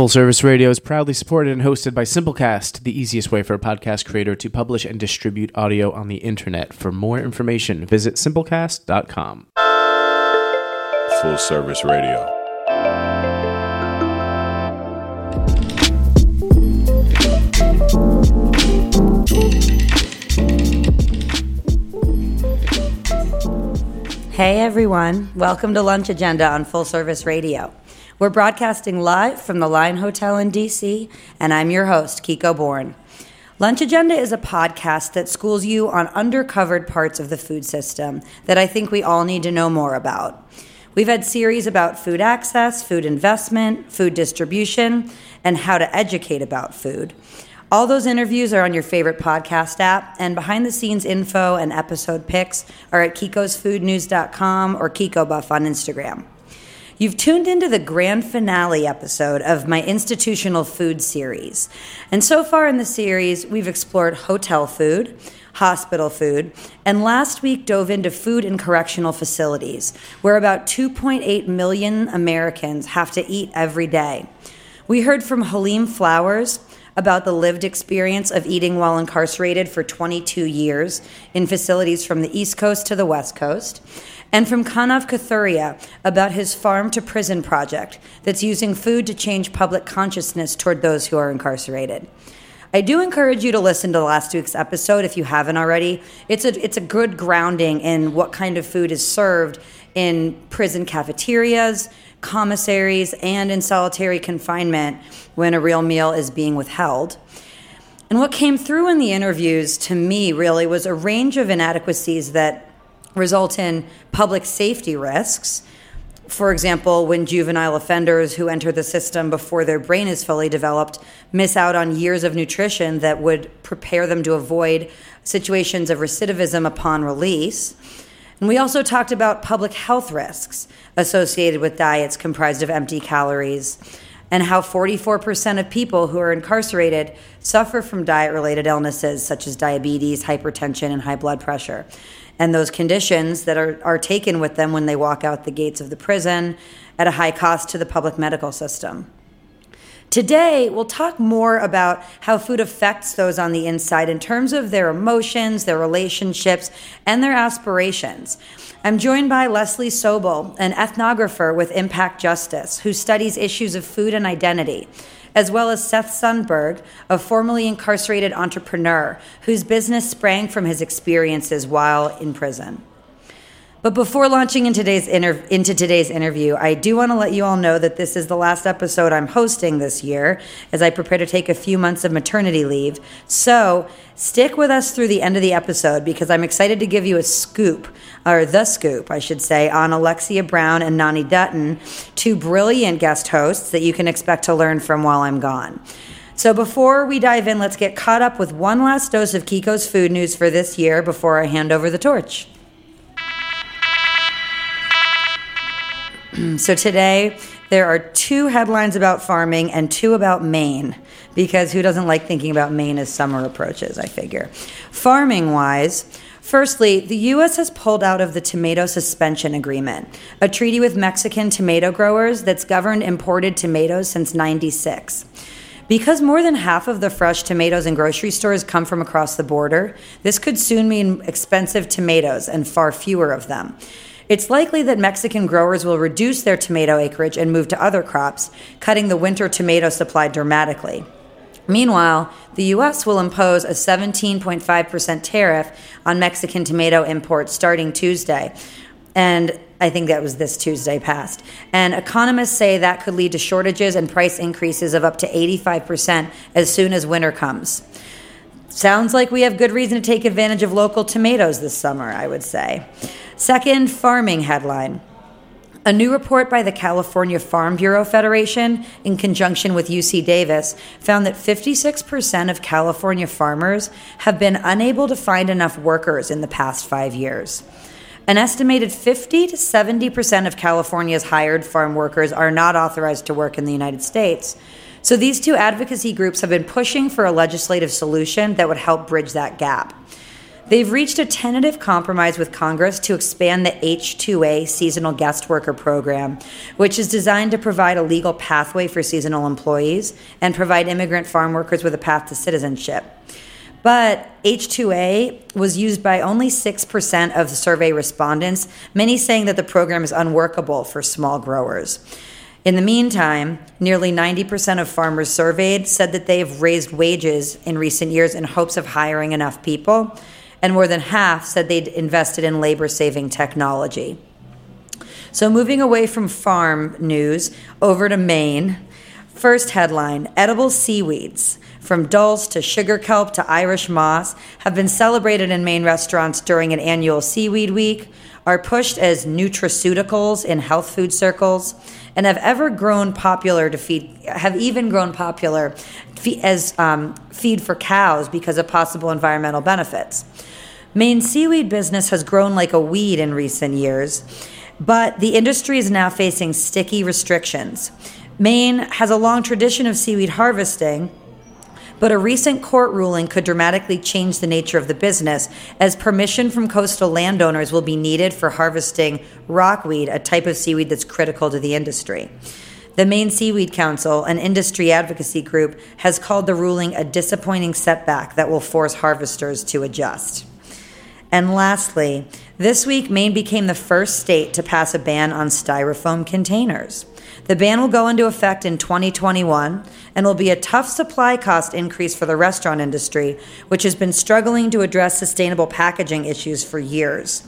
Full Service Radio is proudly supported and hosted by Simplecast, the easiest way for a podcast creator to publish and distribute audio on the internet. For more information, visit simplecast.com. Full Service Radio. Hey everyone, welcome to Lunch Agenda on Full Service Radio. We're broadcasting live from the Line Hotel in DC, and I'm your host, Kiko Bourne. Lunch Agenda is a podcast that schools you on undercovered parts of the food system that I think we all need to know more about. We've had series about food access, food investment, food distribution, and how to educate about food. All those interviews are on your favorite podcast app, and behind the scenes info and episode pics are at kikosfoodnews.com or KikoBuff on Instagram. You've tuned into the grand finale episode of my institutional food series. And so far in the series, we've explored hotel food, hospital food, and last week dove into food in correctional facilities, where about 2.8 million Americans have to eat every day. We heard from Halim Flowers about the lived experience of eating while incarcerated for 22 years in facilities from the East Coast to the West Coast. And from Kanav Kathuria about his farm to prison project that's using food to change public consciousness toward those who are incarcerated. I do encourage you to listen to last week's episode if you haven't already. It's a it's a good grounding in what kind of food is served in prison cafeterias, commissaries, and in solitary confinement when a real meal is being withheld. And what came through in the interviews to me really was a range of inadequacies that result in public safety risks. For example, when juvenile offenders who enter the system before their brain is fully developed miss out on years of nutrition that would prepare them to avoid situations of recidivism upon release. And we also talked about public health risks associated with diets comprised of empty calories and how 44% of people who are incarcerated suffer from diet related illnesses such as diabetes, hypertension, and high blood pressure. And those conditions that are, are taken with them when they walk out the gates of the prison at a high cost to the public medical system. Today, we'll talk more about how food affects those on the inside in terms of their emotions, their relationships, and their aspirations. I'm joined by Leslie Soble, an ethnographer with Impact Justice, who studies issues of food and identity, as well as Seth Sundberg, a formerly incarcerated entrepreneur whose business sprang from his experiences while in prison. But before launching in today's inter- into today's interview, I do want to let you all know that this is the last episode I'm hosting this year as I prepare to take a few months of maternity leave. So stick with us through the end of the episode because I'm excited to give you a scoop, or the scoop, I should say, on Alexia Brown and Nani Dutton, two brilliant guest hosts that you can expect to learn from while I'm gone. So before we dive in, let's get caught up with one last dose of Kiko's food news for this year before I hand over the torch. so today there are two headlines about farming and two about Maine because who doesn't like thinking about Maine as summer approaches, I figure. Farming wise, Firstly, the U.S. has pulled out of the Tomato Suspension Agreement, a treaty with Mexican tomato growers that's governed imported tomatoes since 96. Because more than half of the fresh tomatoes in grocery stores come from across the border, this could soon mean expensive tomatoes and far fewer of them. It's likely that Mexican growers will reduce their tomato acreage and move to other crops, cutting the winter tomato supply dramatically. Meanwhile, the U.S. will impose a 17.5% tariff on Mexican tomato imports starting Tuesday. And I think that was this Tuesday past. And economists say that could lead to shortages and price increases of up to 85% as soon as winter comes. Sounds like we have good reason to take advantage of local tomatoes this summer, I would say. Second, farming headline. A new report by the California Farm Bureau Federation, in conjunction with UC Davis, found that 56% of California farmers have been unable to find enough workers in the past five years. An estimated 50 to 70% of California's hired farm workers are not authorized to work in the United States. So these two advocacy groups have been pushing for a legislative solution that would help bridge that gap. They've reached a tentative compromise with Congress to expand the H2A seasonal guest worker program, which is designed to provide a legal pathway for seasonal employees and provide immigrant farm workers with a path to citizenship. But H2A was used by only 6% of the survey respondents, many saying that the program is unworkable for small growers. In the meantime, nearly 90% of farmers surveyed said that they have raised wages in recent years in hopes of hiring enough people and more than half said they'd invested in labor saving technology. So, moving away from farm news over to Maine. First headline Edible seaweeds, from dulse to sugar kelp to Irish moss, have been celebrated in Maine restaurants during an annual Seaweed Week, are pushed as nutraceuticals in health food circles, and have ever grown popular to feed, have even grown popular as um, feed for cows because of possible environmental benefits. Maine's seaweed business has grown like a weed in recent years, but the industry is now facing sticky restrictions. Maine has a long tradition of seaweed harvesting, but a recent court ruling could dramatically change the nature of the business, as permission from coastal landowners will be needed for harvesting rockweed, a type of seaweed that's critical to the industry. The Maine Seaweed Council, an industry advocacy group, has called the ruling a disappointing setback that will force harvesters to adjust. And lastly, this week, Maine became the first state to pass a ban on styrofoam containers. The ban will go into effect in 2021 and will be a tough supply cost increase for the restaurant industry, which has been struggling to address sustainable packaging issues for years.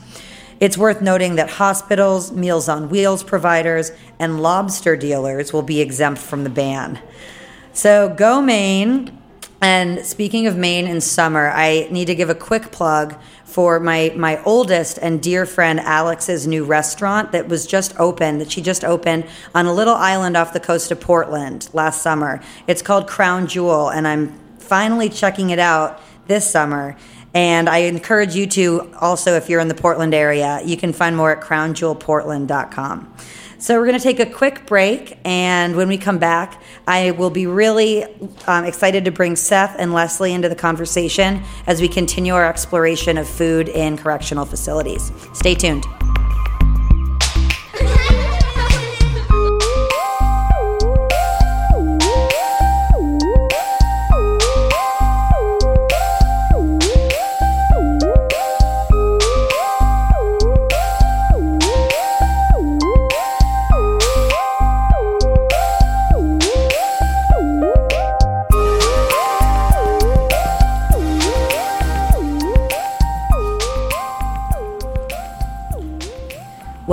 It's worth noting that hospitals, Meals on Wheels providers, and lobster dealers will be exempt from the ban. So go Maine. And speaking of Maine in summer, I need to give a quick plug for my my oldest and dear friend Alex's new restaurant that was just opened that she just opened on a little island off the coast of Portland last summer. It's called Crown Jewel and I'm finally checking it out this summer. And I encourage you to also, if you're in the Portland area, you can find more at crownjewelportland.com. So we're going to take a quick break, and when we come back, I will be really um, excited to bring Seth and Leslie into the conversation as we continue our exploration of food in correctional facilities. Stay tuned.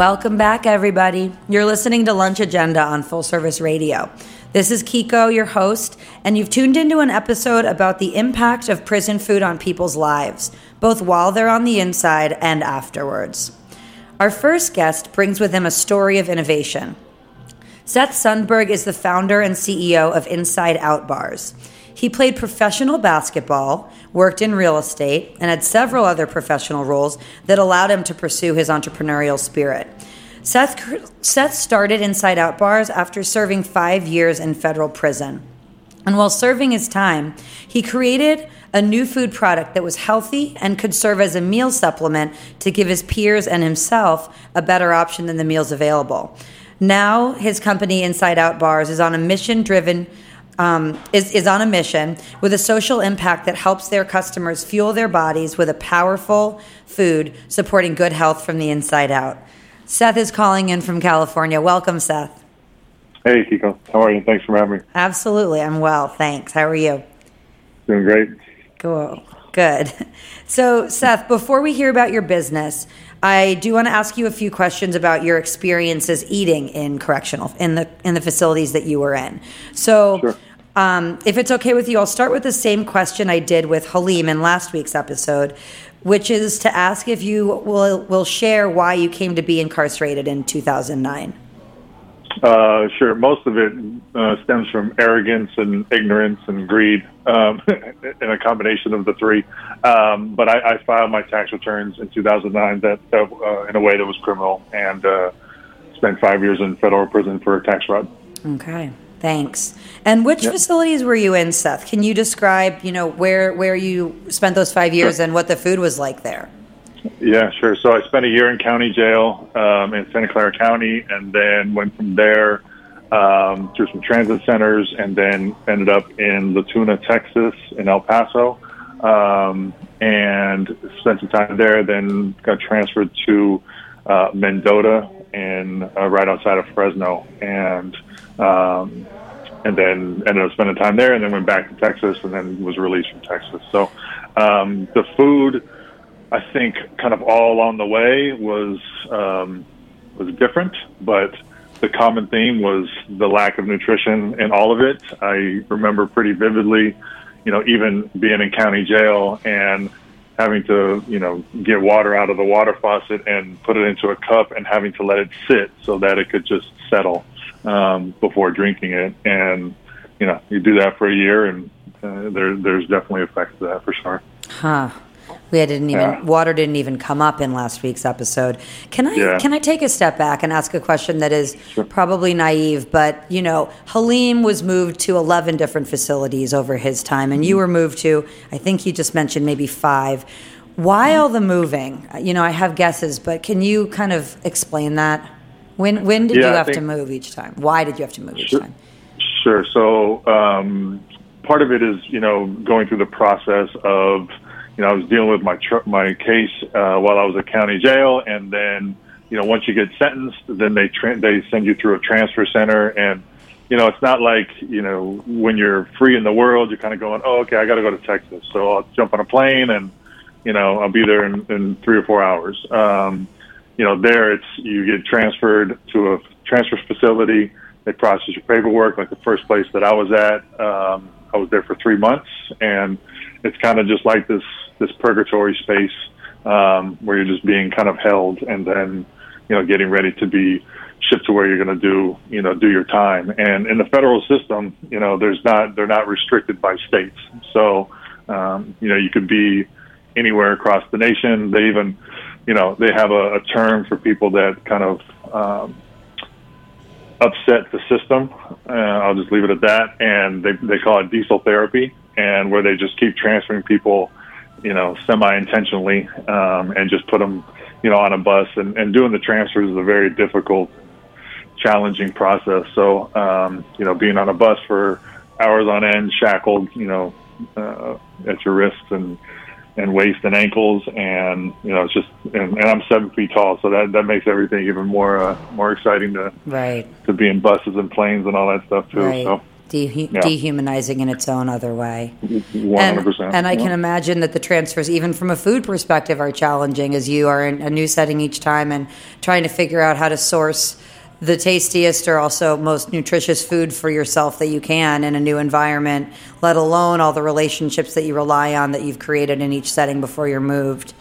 Welcome back, everybody. You're listening to Lunch Agenda on Full Service Radio. This is Kiko, your host, and you've tuned into an episode about the impact of prison food on people's lives, both while they're on the inside and afterwards. Our first guest brings with him a story of innovation. Seth Sundberg is the founder and CEO of Inside Out Bars. He played professional basketball, worked in real estate, and had several other professional roles that allowed him to pursue his entrepreneurial spirit. Seth, Seth started Inside Out Bars after serving five years in federal prison. And while serving his time, he created a new food product that was healthy and could serve as a meal supplement to give his peers and himself a better option than the meals available. Now, his company, Inside Out Bars, is on a mission driven um, is, is on a mission with a social impact that helps their customers fuel their bodies with a powerful food supporting good health from the inside out. Seth is calling in from California. Welcome, Seth. Hey, Kiko. How are you? Thanks for having me. Absolutely. I'm well. Thanks. How are you? Doing great. Cool. Good. So, Seth, before we hear about your business, I do want to ask you a few questions about your experiences eating in correctional in the in the facilities that you were in. So, Sure. um, if it's okay with you, I'll start with the same question I did with Halim in last week's episode, which is to ask if you will will share why you came to be incarcerated in 2009. Uh, sure. Most of it uh, stems from arrogance and ignorance and greed, um, in a combination of the three. Um, but I, I filed my tax returns in 2009 that, that uh, in a way that was criminal and uh, spent five years in federal prison for tax fraud. Okay. Thanks. And which Yep. facilities were you in, Seth? Can you describe, you know, where where you spent those five years and what the food was like there? Yeah, sure. So I spent a year in county jail um, in Santa Clara County, and then went from there um, through some transit centers, and then ended up in La Tuna, Texas, in El Paso, um, and spent some time there. Then got transferred to uh, Mendota, and uh, right outside of Fresno, and um, and then ended up spending time there, and then went back to Texas, and then was released from Texas. So um, the food. I think kind of all along the way was um, was different, but the common theme was the lack of nutrition in all of it. I remember pretty vividly, you know, even being in county jail and having to, you know, get water out of the water faucet and put it into a cup and having to let it sit so that it could just settle um, before drinking it. And you know, you do that for a year, and uh, there, there's definitely effects to that for sure. Huh. We didn't even Yeah. water didn't even come up in last week's episode. Can I Yeah. can I take a step back and ask a question that is probably naive, but you know, Halim was moved to eleven different facilities over his time, and you were moved to I think you just mentioned maybe five. Why all the moving? You know, I have guesses, but can you kind of explain that? When when did Yeah, you I have to move each time? Why did you have to move each Sure. time? Sure. So um, part of it is, you know, going through the process of, you know, I was dealing with my tr- my case uh, while I was at county jail, and then, you know, once you get sentenced, then they tra- they send you through a transfer center, and you know, it's not like you know when you're free in the world, you're kind of going, oh, okay, I got to go to Texas, so I'll jump on a plane and, you know, I'll be there in, in three or four hours. Um, you know, there it's you get transferred to a transfer facility. They process your paperwork. Like the first place that I was at, um, I was there for three months, and it's kind of just like this this purgatory space um, where you're just being kind of held, and then you know getting ready to be shipped to where you're going to do you know do your time. And in the federal system, you know, there's not they're not restricted by states, so um, you know you could be anywhere across the nation. They even, you know, they have a, a term for people that kind of um, upset the system. Uh, I'll just leave it at that. And they they call it diesel therapy, and where they just keep transferring people, you know, semi-intentionally, um, and just put them, you know, on a bus. And, and doing the transfers is a very difficult, challenging process. So, um, you know, being on a bus for hours on end, shackled, you know, uh, at your wrists and and waist and ankles, and you know, it's just. And, and I'm seven feet tall, so that that makes everything even more uh, more exciting to Right. to be in buses and planes and all that stuff too. Right. So, Dehu- Yeah. dehumanizing in its own other way. one hundred percent. And I can imagine that the transfers, even from a food perspective, are challenging as you are in a new setting each time and trying to figure out how to source the tastiest or also most nutritious food for yourself that you can in a new environment, let alone all the relationships that you rely on that you've created in each setting before you're moved.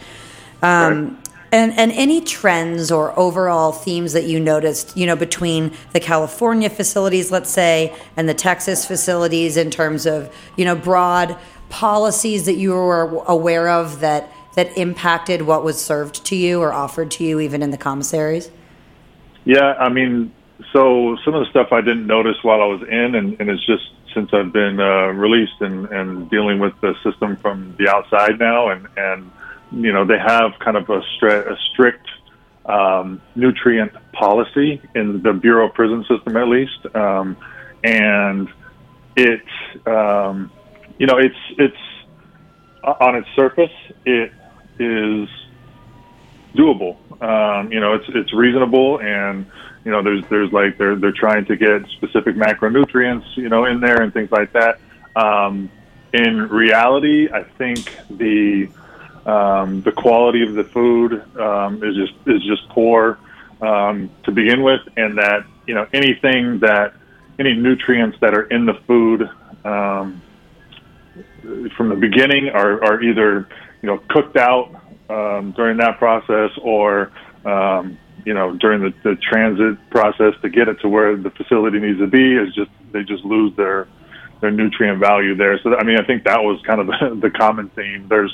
Um, and, and any trends or overall themes that you noticed, you know, between the California facilities, let's say, and the Texas facilities in terms of, you know, broad policies that you were aware of that that impacted what was served to you or offered to you even in the commissaries? Yeah, I mean, so some of the stuff I didn't notice while I was in, and, and it's just since I've been uh, released and, and dealing with the system from the outside now, and and you know they have kind of a, stri- a strict um, nutrient policy in the Bureau of Prison System, at least, um, and it um, you know it's it's on its surface it is doable. Um, you know, it's it's reasonable, and you know, there's there's like they're they're trying to get specific macronutrients, you know, in there and things like that. Um, in reality, I think the um, the quality of the food um, is just is just poor um, to begin with, and that you know anything that any nutrients that are in the food um, from the beginning are, are either you know cooked out um, during that process or um, you know during the, the transit process to get it to where the facility needs to be is just they just lose their their nutrient value there. So I mean I think that was kind of the, the common theme. There's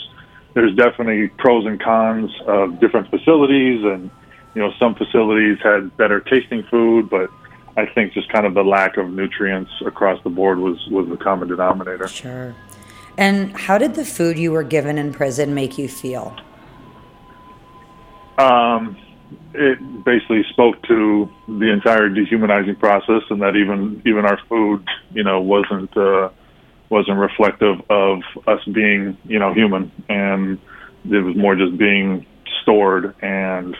there's definitely pros and cons of different facilities and you know some facilities had better tasting food but I think just kind of the lack of nutrients across the board was was the common denominator. Sure. And how did the food you were given in prison make you feel? Um, it basically spoke to the entire dehumanizing process, and that even even our food, you know, wasn't uh, wasn't reflective of us being, you know, human, and it was more just being stored and,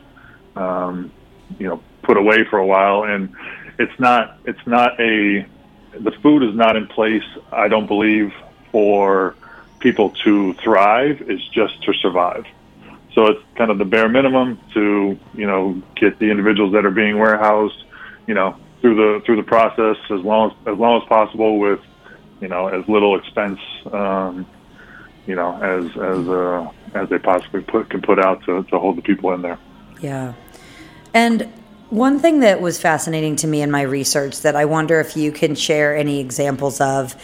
um, you know, put away for a while. And it's not it's not a the food is not in place. I don't believe for people to thrive. It's just to survive. So it's kind of the bare minimum to you know get the individuals that are being warehoused, you know, through the through the process as long as as long as possible with you know as little expense, um, you know, as as uh, as they possibly put can put out to to hold the people in there. Yeah, and one thing that was fascinating to me in my research that I wonder if you can share any examples of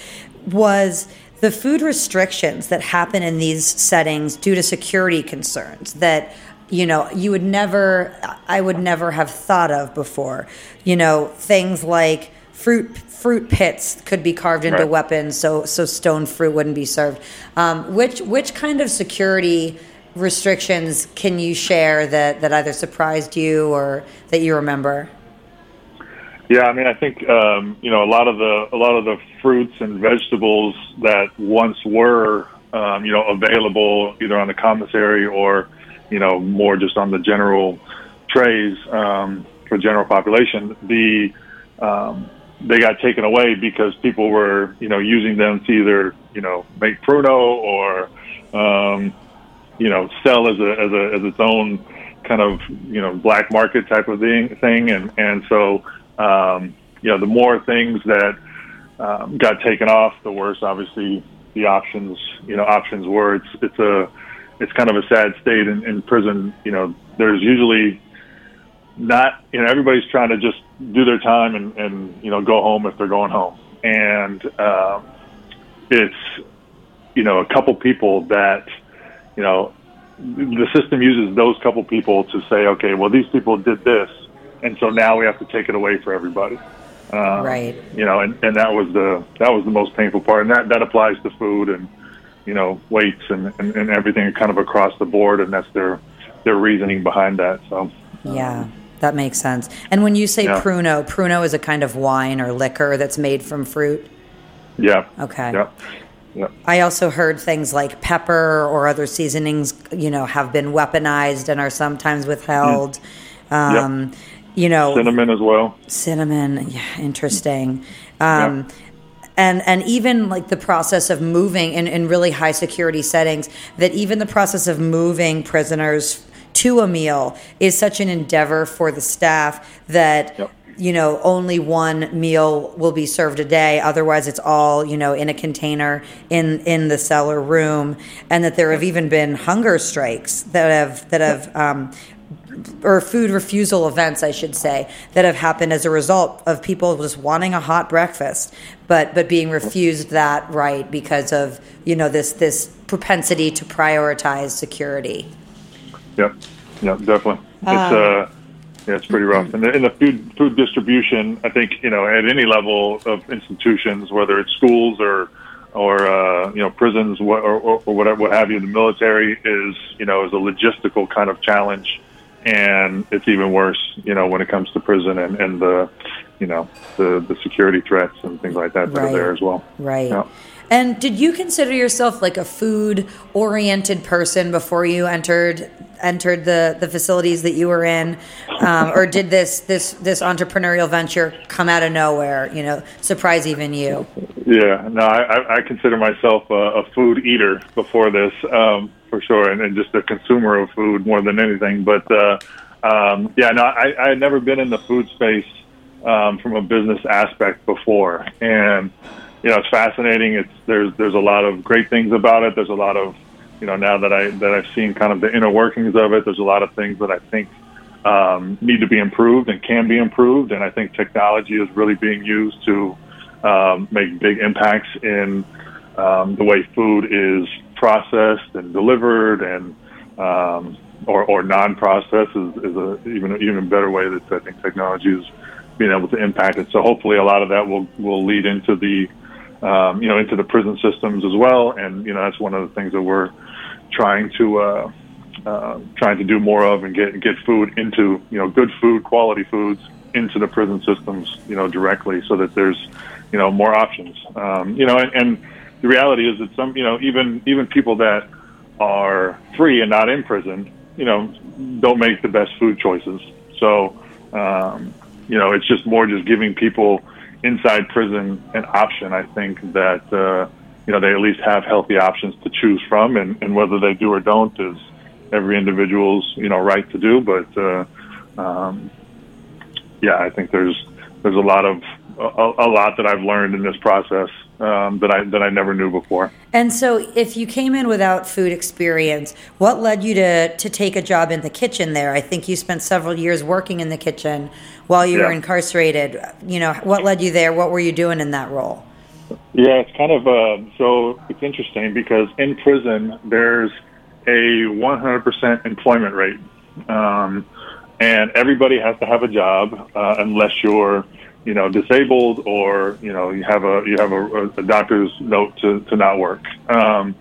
was the food restrictions that happen in these settings due to security concerns that you know you would never i would never have thought of before you know things like fruit fruit pits could be carved into Right. weapons so so stone fruit wouldn't be served um, which which kind of security restrictions can you share that that either surprised you or that you remember Yeah, I mean, I think um, you know a lot of the a lot of the fruits and vegetables that once were um, you know available either on the commissary or you know more just on the general trays um, for general population. The um, they got taken away because people were you know using them to either you know make pruno or um, you know sell as a as a as its own kind of you know black market type of thing thing. And and so um, you know the more things that um, got taken off the worse obviously the options you know options were. It's it's a it's kind of a sad state in, in prison. You know there's usually not you know everybody's trying to just do their time and and you know go home if they're going home. And um, it's you know a couple people that you know the system uses those couple people to say okay well these people did this and so now we have to take it away for everybody. Um, Right. you know and, and that was the that was the most painful part. And that that applies to food and you know weights and, and, and everything kind of across the board and that's their their reasoning behind that so. Yeah, that makes sense. And when you say Yeah. pruno, pruno is a kind of wine or liquor that's made from fruit. yeah Okay. yeah yeah I also heard things like pepper or other seasonings, you know, have been weaponized and are sometimes withheld. Um, You know, cinnamon as well cinnamon. Yeah, interesting. Um, And and even like the process of moving in, in really high security settings, that even the process of moving prisoners to a meal is such an endeavor for the staff that Yep. you know only one meal will be served a day otherwise it's all you know in a container in in the cellar room and that there have even been hunger strikes that have that have um, or food refusal events, I should say, that have happened as a result of people just wanting a hot breakfast, but but being refused that right because of you know this this propensity to prioritize security. Yep, yep, definitely. It's uh, yeah, it's pretty rough. And in the food food distribution, I think you know at any level of institutions, whether it's schools or or uh, you know prisons or, or, or whatever, what have you, the military is you know is a logistical kind of challenge, and it's even worse, you know, when it comes to prison and, and the you know the the security threats and things like that that Right. are there as well. Right. Yeah. And did you consider yourself like a food oriented person before you entered entered the, the facilities that you were in, um, or did this this this entrepreneurial venture come out of nowhere? You know, surprise even you. Yeah, no, I, I- consider myself a, a food eater before this, um, for sure, and, and just a consumer of food more than anything. But uh, um, yeah, no, I, I had never been in the food space um, from a business aspect before, and you know, it's fascinating. It's there's there's a lot of great things about it. There's a lot of you know now that I that I've seen kind of the inner workings of it. There's a lot of things that I think um, need to be improved and can be improved, and I think technology is really being used to um, make big impacts in um, the way food is processed and delivered, and um, or, or non-processed is, is a even even better way that I think technology is being able to impact it. So hopefully, a lot of that will will lead into the um, you know into the prison systems as well. And you know that's one of the things that we're trying to uh, uh, trying to do more of and get get food into you know good food, quality foods into the prison systems you know directly, so that there's you know more options. Um, you know, and, and the reality is that some you know even even people that are free and not in prison, you know, don't make the best food choices. So, um, you know, it's just more just giving people inside prison an option. I think that uh, you know they at least have healthy options to choose from, and, and whether they do or don't is every individual's you know right to do. But uh, um, yeah, I think there's there's a lot of a, a lot that I've learned in this process um, that I that I never knew before. And so, if you came in without food experience, what led you to to take a job in the kitchen there? I think you spent several years working in the kitchen while you Yeah. were incarcerated. You know, what led you there? What were you doing in that role? Yeah, it's kind of uh, so it's interesting because in prison there's a 100% employment rate, um, and everybody has to have a job uh, unless you're you know disabled or you know you have a you have a, a doctor's note to, to not work. Um,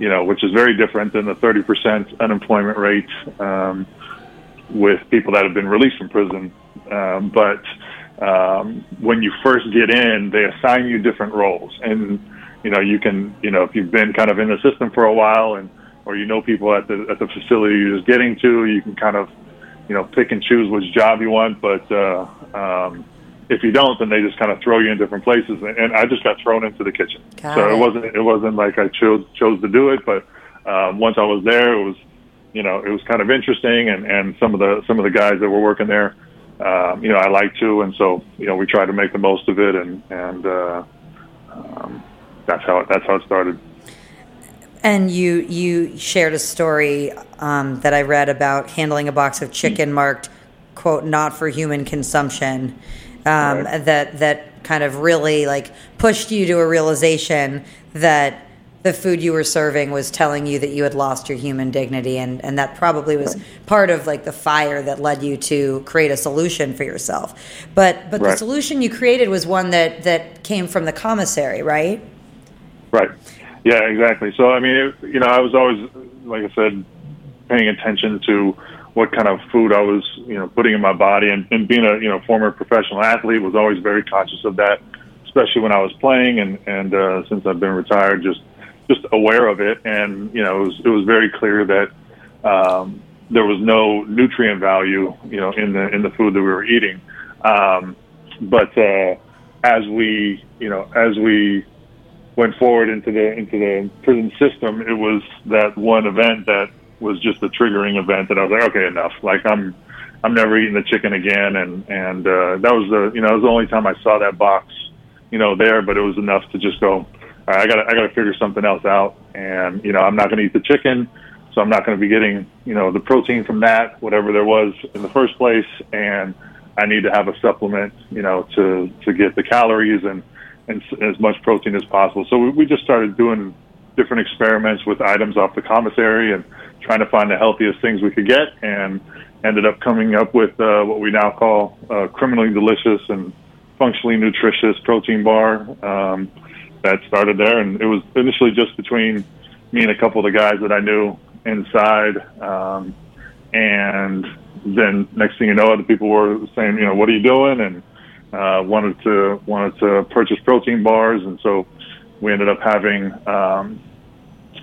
you know, which is very different than the 30% unemployment rate um, with people that have been released from prison. Um, but um, when you first get in, they assign you different roles, and you know you can you know if you've been kind of in the system for a while and or you know people at the at the facility you're just getting to, you can kind of you know pick and choose which job you want. But uh, um, if you don't, then they just kind of throw you in different places. And I just got thrown into the kitchen, Got so it. it wasn't it wasn't like I chose chose to do it, but um, once I was there, it was you know it was kind of interesting, and and some of the some of the guys that were working there, um, you know, I liked to, and so you know we tried to make the most of it, and and uh, um, that's how it, that's how it started. And you you shared a story um, that I read about handling a box of chicken marked "quote not for human consumption." Um, Right. That that kind of really like pushed you to a realization that the food you were serving was telling you that you had lost your human dignity, and and that probably was part of like the fire that led you to create a solution for yourself. But but the solution you created was one that that came from the commissary, right? Right. Yeah, exactly. So, I mean, it, you know, I was always, like I said, paying attention to what kind of food I was, you know, putting in my body, and, and being a, you know, former professional athlete, was always very conscious of that, especially when I was playing, and and uh, since I've been retired, just just aware of it, and you know, it was it was very clear that um, there was no nutrient value, you know, in the in the food that we were eating. Um, but uh, as we, you know, as we went forward into the into the prison system, it was that one event that was just a triggering event that I was like, okay, enough. Like I'm I'm never eating the chicken again, and and uh, that was the you know it was the only time I saw that box, you know, there. But it was enough to just go, right, I got I got to figure something else out, and you know I'm not going to eat the chicken, so I'm not going to be getting you know the protein from that, whatever there was in the first place, and I need to have a supplement, you know, to to get the calories and and as much protein as possible. So we, we just started doing different experiments with items off the commissary and trying to find the healthiest things we could get, and ended up coming up with uh, what we now call uh, criminally delicious and functionally nutritious protein bar. Um, that started there, and it was initially just between me and a couple of the guys that I knew inside. Um, and then next thing you know, other people were saying, you know, what are you doing? And uh, wanted to wanted to purchase protein bars, and so we ended up having, um,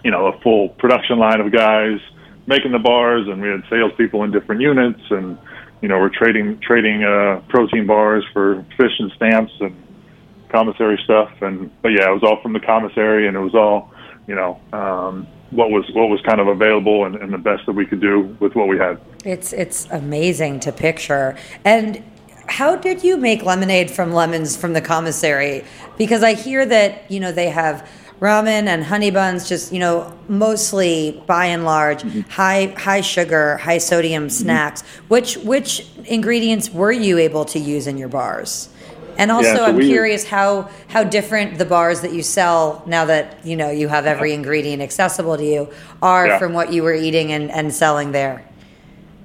you know, a full production line of guys making the bars, and we had salespeople in different units, and you know, we're trading trading uh, protein bars for fish and stamps and commissary stuff, and but yeah, it was all from the commissary, and it was all, you know. Um, what was what was kind of available and, and the best that we could do with what we had. It's it's amazing to picture. And how did you make lemonade from lemons from the commissary? Because I hear that you know they have ramen and honey buns, just you know mostly by and large high high sugar, high sodium snacks. Which which ingredients were you able to use in your bars? And also, so I'm curious how how different the bars that you sell now that you know you have every ingredient accessible to you are Yeah. from what you were eating and, and selling there.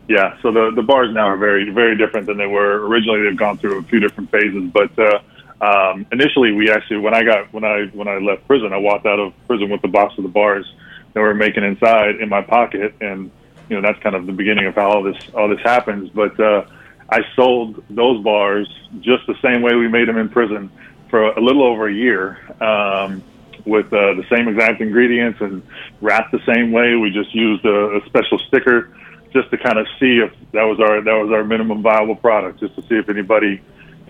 Yeah, so the the bars now are very very different than they were originally. They've gone through a few different phases, but uh, um, initially we actually when I got when I when I left prison, I walked out of prison with the box of the bars that we're making inside in my pocket, and you know that's kind of the beginning of how all this all this happens. But uh, I sold those bars just the same way we made them in prison for a little over a year. Um, with uh, the same exact ingredients and wrapped the same way. We just used a, a special sticker just to kind of see if that was our that was our minimum viable product, just to see if anybody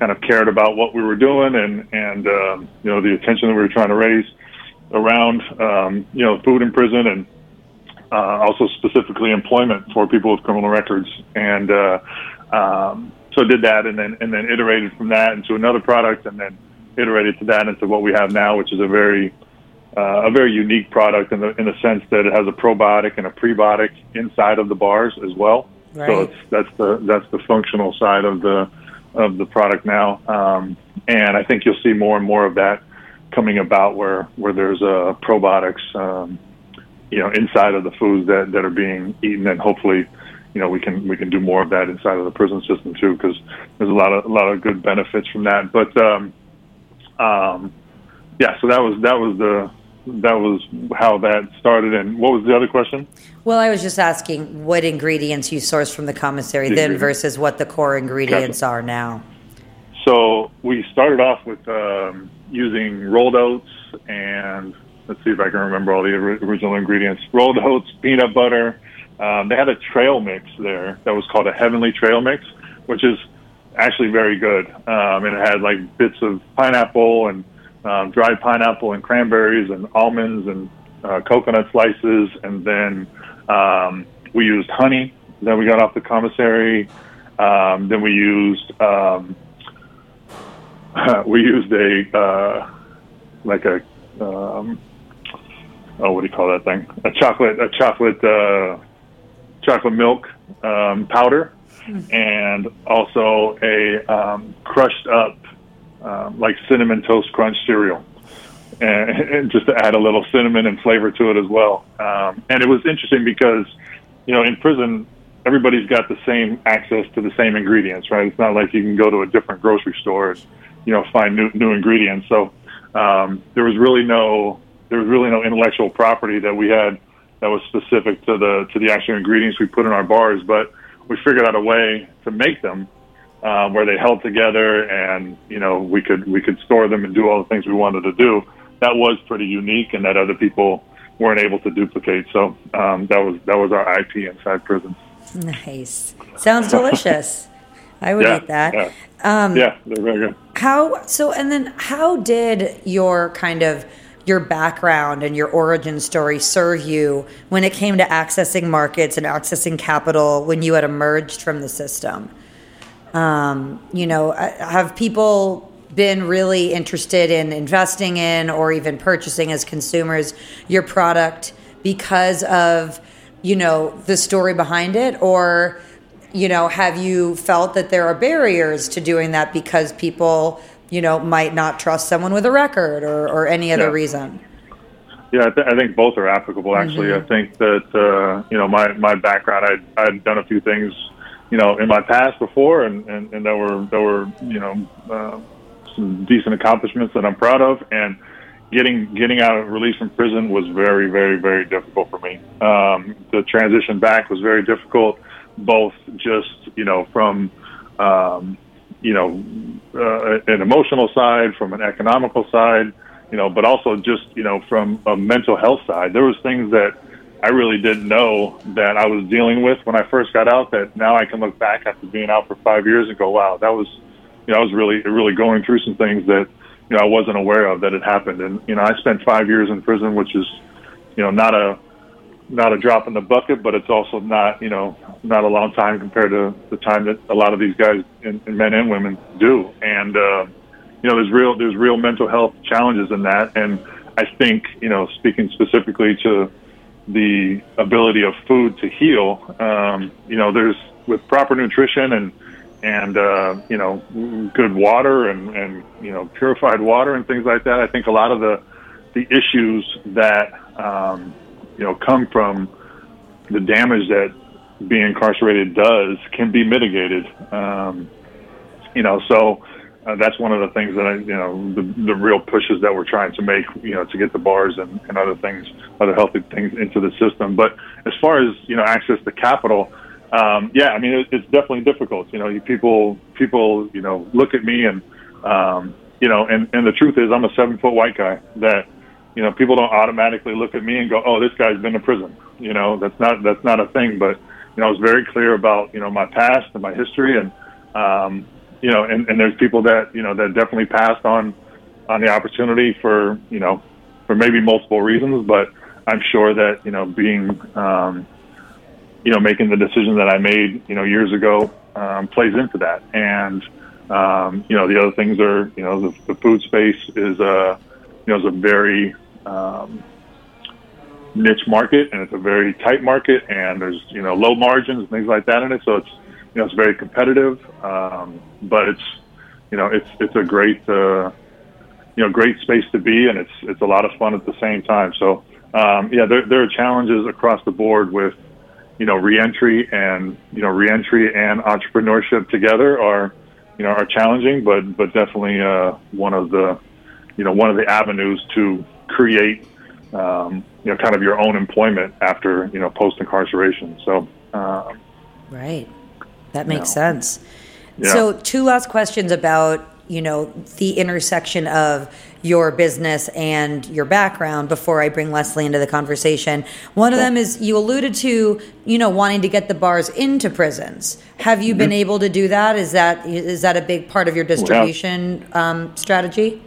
kind of cared about what we were doing and and um, you know the attention that we were trying to raise around um, you know food in prison and uh, also specifically employment for people with criminal records and uh, um, so did that and then and then iterated from that into another product and then iterated to that into what we have now, which is a very uh, a very unique product in the in the sense that it has a probiotic and a prebiotic inside of the bars as well. Right. So it's that's the that's the functional side of the of the product now, um, and I think you'll see more and more of that coming about where where there's uh, probiotics, um, you know, inside of the foods that that are being eaten, and hopefully, you know, we can we can do more of that inside of the prison system too, because there's a lot of a lot of good benefits from that. But um, um, yeah, so that was that was the that was how that started. And what was the other question? Well, I was just asking what ingredients you sourced from the commissary The then versus what the core ingredients Gotcha. are now. So we started off with um, using rolled oats and let's see if I can remember all the original ingredients. Rolled oats, peanut butter. Um, they had a trail mix there that was called a Heavenly Trail Mix, which is actually very good. Um, and it had like bits of pineapple and um, dried pineapple and cranberries and almonds and uh, coconut slices. And then um, we used honey that we got off the commissary. Um, then we used um, we used a uh, like a um, oh what do you call that thing a chocolate a chocolate uh, chocolate milk um, powder and also a um, crushed up um, like cinnamon toast crunch cereal. And, and just to add a little cinnamon and flavor to it as well. Um, and it was interesting because you know in prison everybody's got the same access to the same ingredients right? It's not like you can go to a different grocery store and you know find new new ingredients. So um, there was really no there was really no intellectual property that we had that was specific to the to the actual ingredients we put in our bars. But we figured out a way to make them um, where they held together and you know we could we could store them and do all the things we wanted to do that was pretty unique and that other people weren't able to duplicate so um, that was that was our IP inside prison Nice. Sounds delicious. I would yeah eat that. yeah Um, yeah they're very good How so? And then how did your kind of your background and your origin story serve you when it came to accessing markets and accessing capital when you had emerged from the system? Um, you know, have people been really interested in investing in or even purchasing as consumers your product because of you know the story behind it or you know have you felt that there are barriers to doing that because people you know might not trust someone with a record or, or any other Yeah. reason Yeah, I, th- I think both are applicable. Actually, I think that uh, you know my my background, I'd, I'd done a few things, you know, in my past before, and and, and that were that were you know uh, some decent accomplishments that I'm proud of, and getting getting out of release from prison was very very very difficult for me. Um, the transition back was very difficult, both just you know from um, you know uh, an emotional side, from an economical side you know, but also just, you know, from a mental health side, there was things that I really didn't know that I was dealing with when I first got out that now I can look back after being out for five years and go, wow, that was, you know, I was really, really going through some things that, you know, I wasn't aware of that had happened. And, you know, I spent five years in prison, which is, you know, not a, not a drop in the bucket, but it's also not, you know, not a long time compared to the time that a lot of these guys and, and men and women do. And, uh, you know, there's real there's real mental health challenges in that, and I think you know, speaking specifically to the ability of food to heal, um, you know, there's with proper nutrition and and uh, you know, good water and and you know, purified water and things like that. I think a lot of the the issues that um, you know come from the damage that being incarcerated does can be mitigated. Um, you know, so uh, that's one of the things that I, you know, the, the real pushes that we're trying to make, you know, to get the bars and, and other things, other healthy things into the system. But as far as you know, access to capital, um, yeah, I mean, it, it's definitely difficult. You know, you, people, people, you know, look at me and, um, you know, and and the truth is, I'm a seven foot white guy that. You know, people don't automatically look at me and go, "Oh, this guy's been to prison." You know, that's not that's not a thing. But you know, I was very clear about you know my past and my history, and um, you know, and, and there's people that you know that definitely passed on on the opportunity for you know for maybe multiple reasons, but I'm sure that you know being um, you know making the decision that I made you know years ago um, plays into that, and um, you know the other things are you know the, the food space is a you know is a very um, niche market and it's a very tight market and there's you know low margins and things like that in it, so it's you know it's very competitive, um, but it's you know it's it's a great uh, you know great space to be, and it's it's a lot of fun at the same time. So um, yeah, there there are challenges across the board with you know reentry and you know reentry and entrepreneurship together are you know are challenging, but but definitely uh, one of the you know one of the avenues to create um, you know kind of your own employment after you know post incarceration. So. Uh, right. That makes no. sense. Yeah. So, two last questions about you know the intersection of your business and your background before I bring Leslie into the conversation. One of them is you alluded to, you know, wanting to get the bars into prisons. Have you mm-hmm. been able to do that? Is that is that a big part of your distribution um, strategy?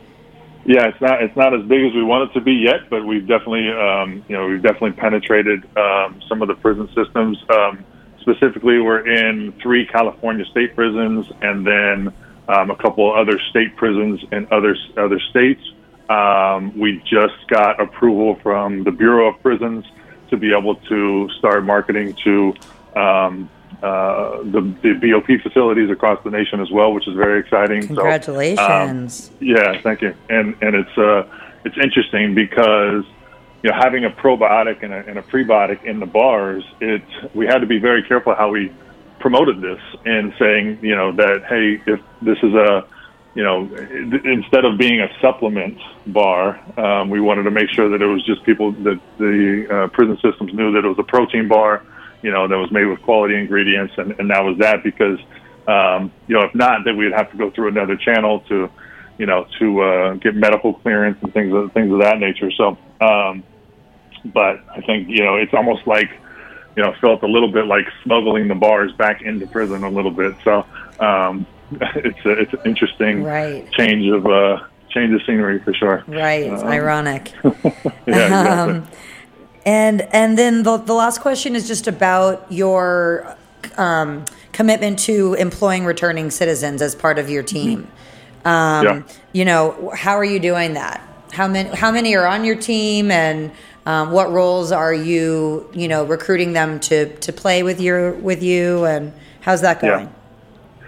Yeah, it's not it's not as big as we want it to be yet, but we've definitely um, you know we've definitely penetrated um, some of the prison systems. Um, specifically, we're in three California state prisons and then um, a couple other state prisons in other other states. Um, we just got approval from the Bureau of Prisons to be able to start marketing to um, uh, the, the BOP facilities across the nation as well, which is very exciting. Congratulations! So, um, yeah, thank you. And and it's uh, it's interesting because you know, having a probiotic and a, and a prebiotic in the bars, it we had to be very careful how we promoted this and saying, you know, that hey, if this is a, you know, instead of being a supplement bar, um, we wanted to make sure that it was just people that the uh, prison systems knew that it was a protein bar, you know, that was made with quality ingredients, and, and that was that because, um, you know, if not, then we'd have to go through another channel to, you know, to uh, get medical clearance and things of things of that nature. So. Um, but I think you know it's almost like you know felt a little bit like smuggling the bars back into prison a little bit. So um, it's a, it's an interesting right. change of uh, change of scenery for sure. Right, um, ironic. yeah, exactly. Um, and and then the the last question is just about your um, commitment to employing returning citizens as part of your team. Um, yeah. You know, how are you doing that? How many how many are on your team, and um, what roles are you, you know, recruiting them to, to play with your with you, and how's that going? Yeah.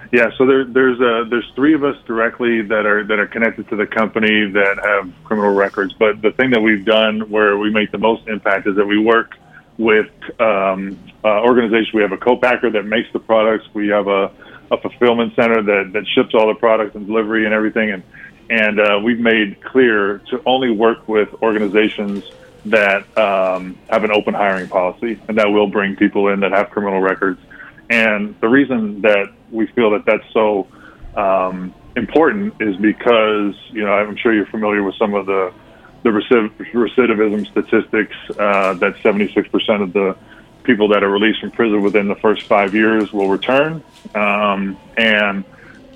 Yeah, so there, there's uh, there's three of us directly that are that are connected to the company that have criminal records. But the thing that we've done where we make the most impact is that we work with um, uh, organizations. We have a co-packer that makes the products. We have a, a fulfillment center that, that ships all the products and delivery and everything. And and uh, we've made clear to only work with organizations that um, have an open hiring policy and that will bring people in that have criminal records. And the reason that we feel that that's so um, important is because you know I'm sure you're familiar with some of the the recidivism statistics uh, that 76% of the people that are released from prison within the first five years will return, um, and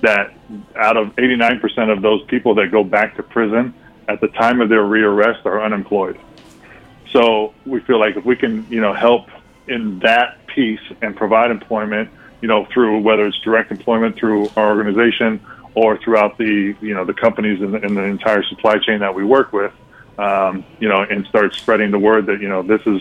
that out of 89% of those people that go back to prison at the time of their rearrest are unemployed. So we feel like if we can, you know, help in that piece and provide employment, you know, through whether it's direct employment through our organization or throughout the, you know, the companies in the, the entire supply chain that we work with, um, you know, and start spreading the word that, you know, this is,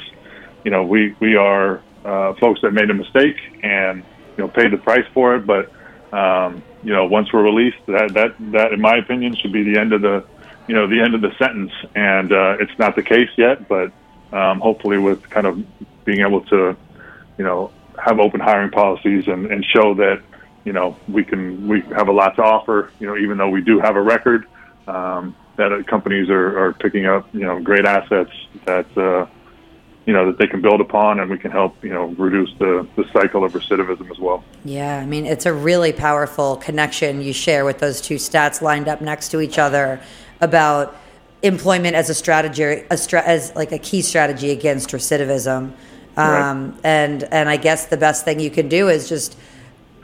you know, we, we are uh, folks that made a mistake and, you know, paid the price for it. But, um, you know, once we're released, that, that, that, in my opinion, should be the end of the, you know, the end of the sentence. And uh, it's not the case yet, but um, hopefully with kind of being able to, you know, have open hiring policies and, and show that you know we can we have a lot to offer. You know, even though we do have a record, um, that companies are, are picking up you know great assets that uh, you know that they can build upon, and we can help you know reduce the the cycle of recidivism as well. Yeah, I mean it's a really powerful connection you share with those two stats lined up next to each other about employment as a strategy, a stra- as like a key strategy against recidivism. Um, Right. And and I guess the best thing you can do is just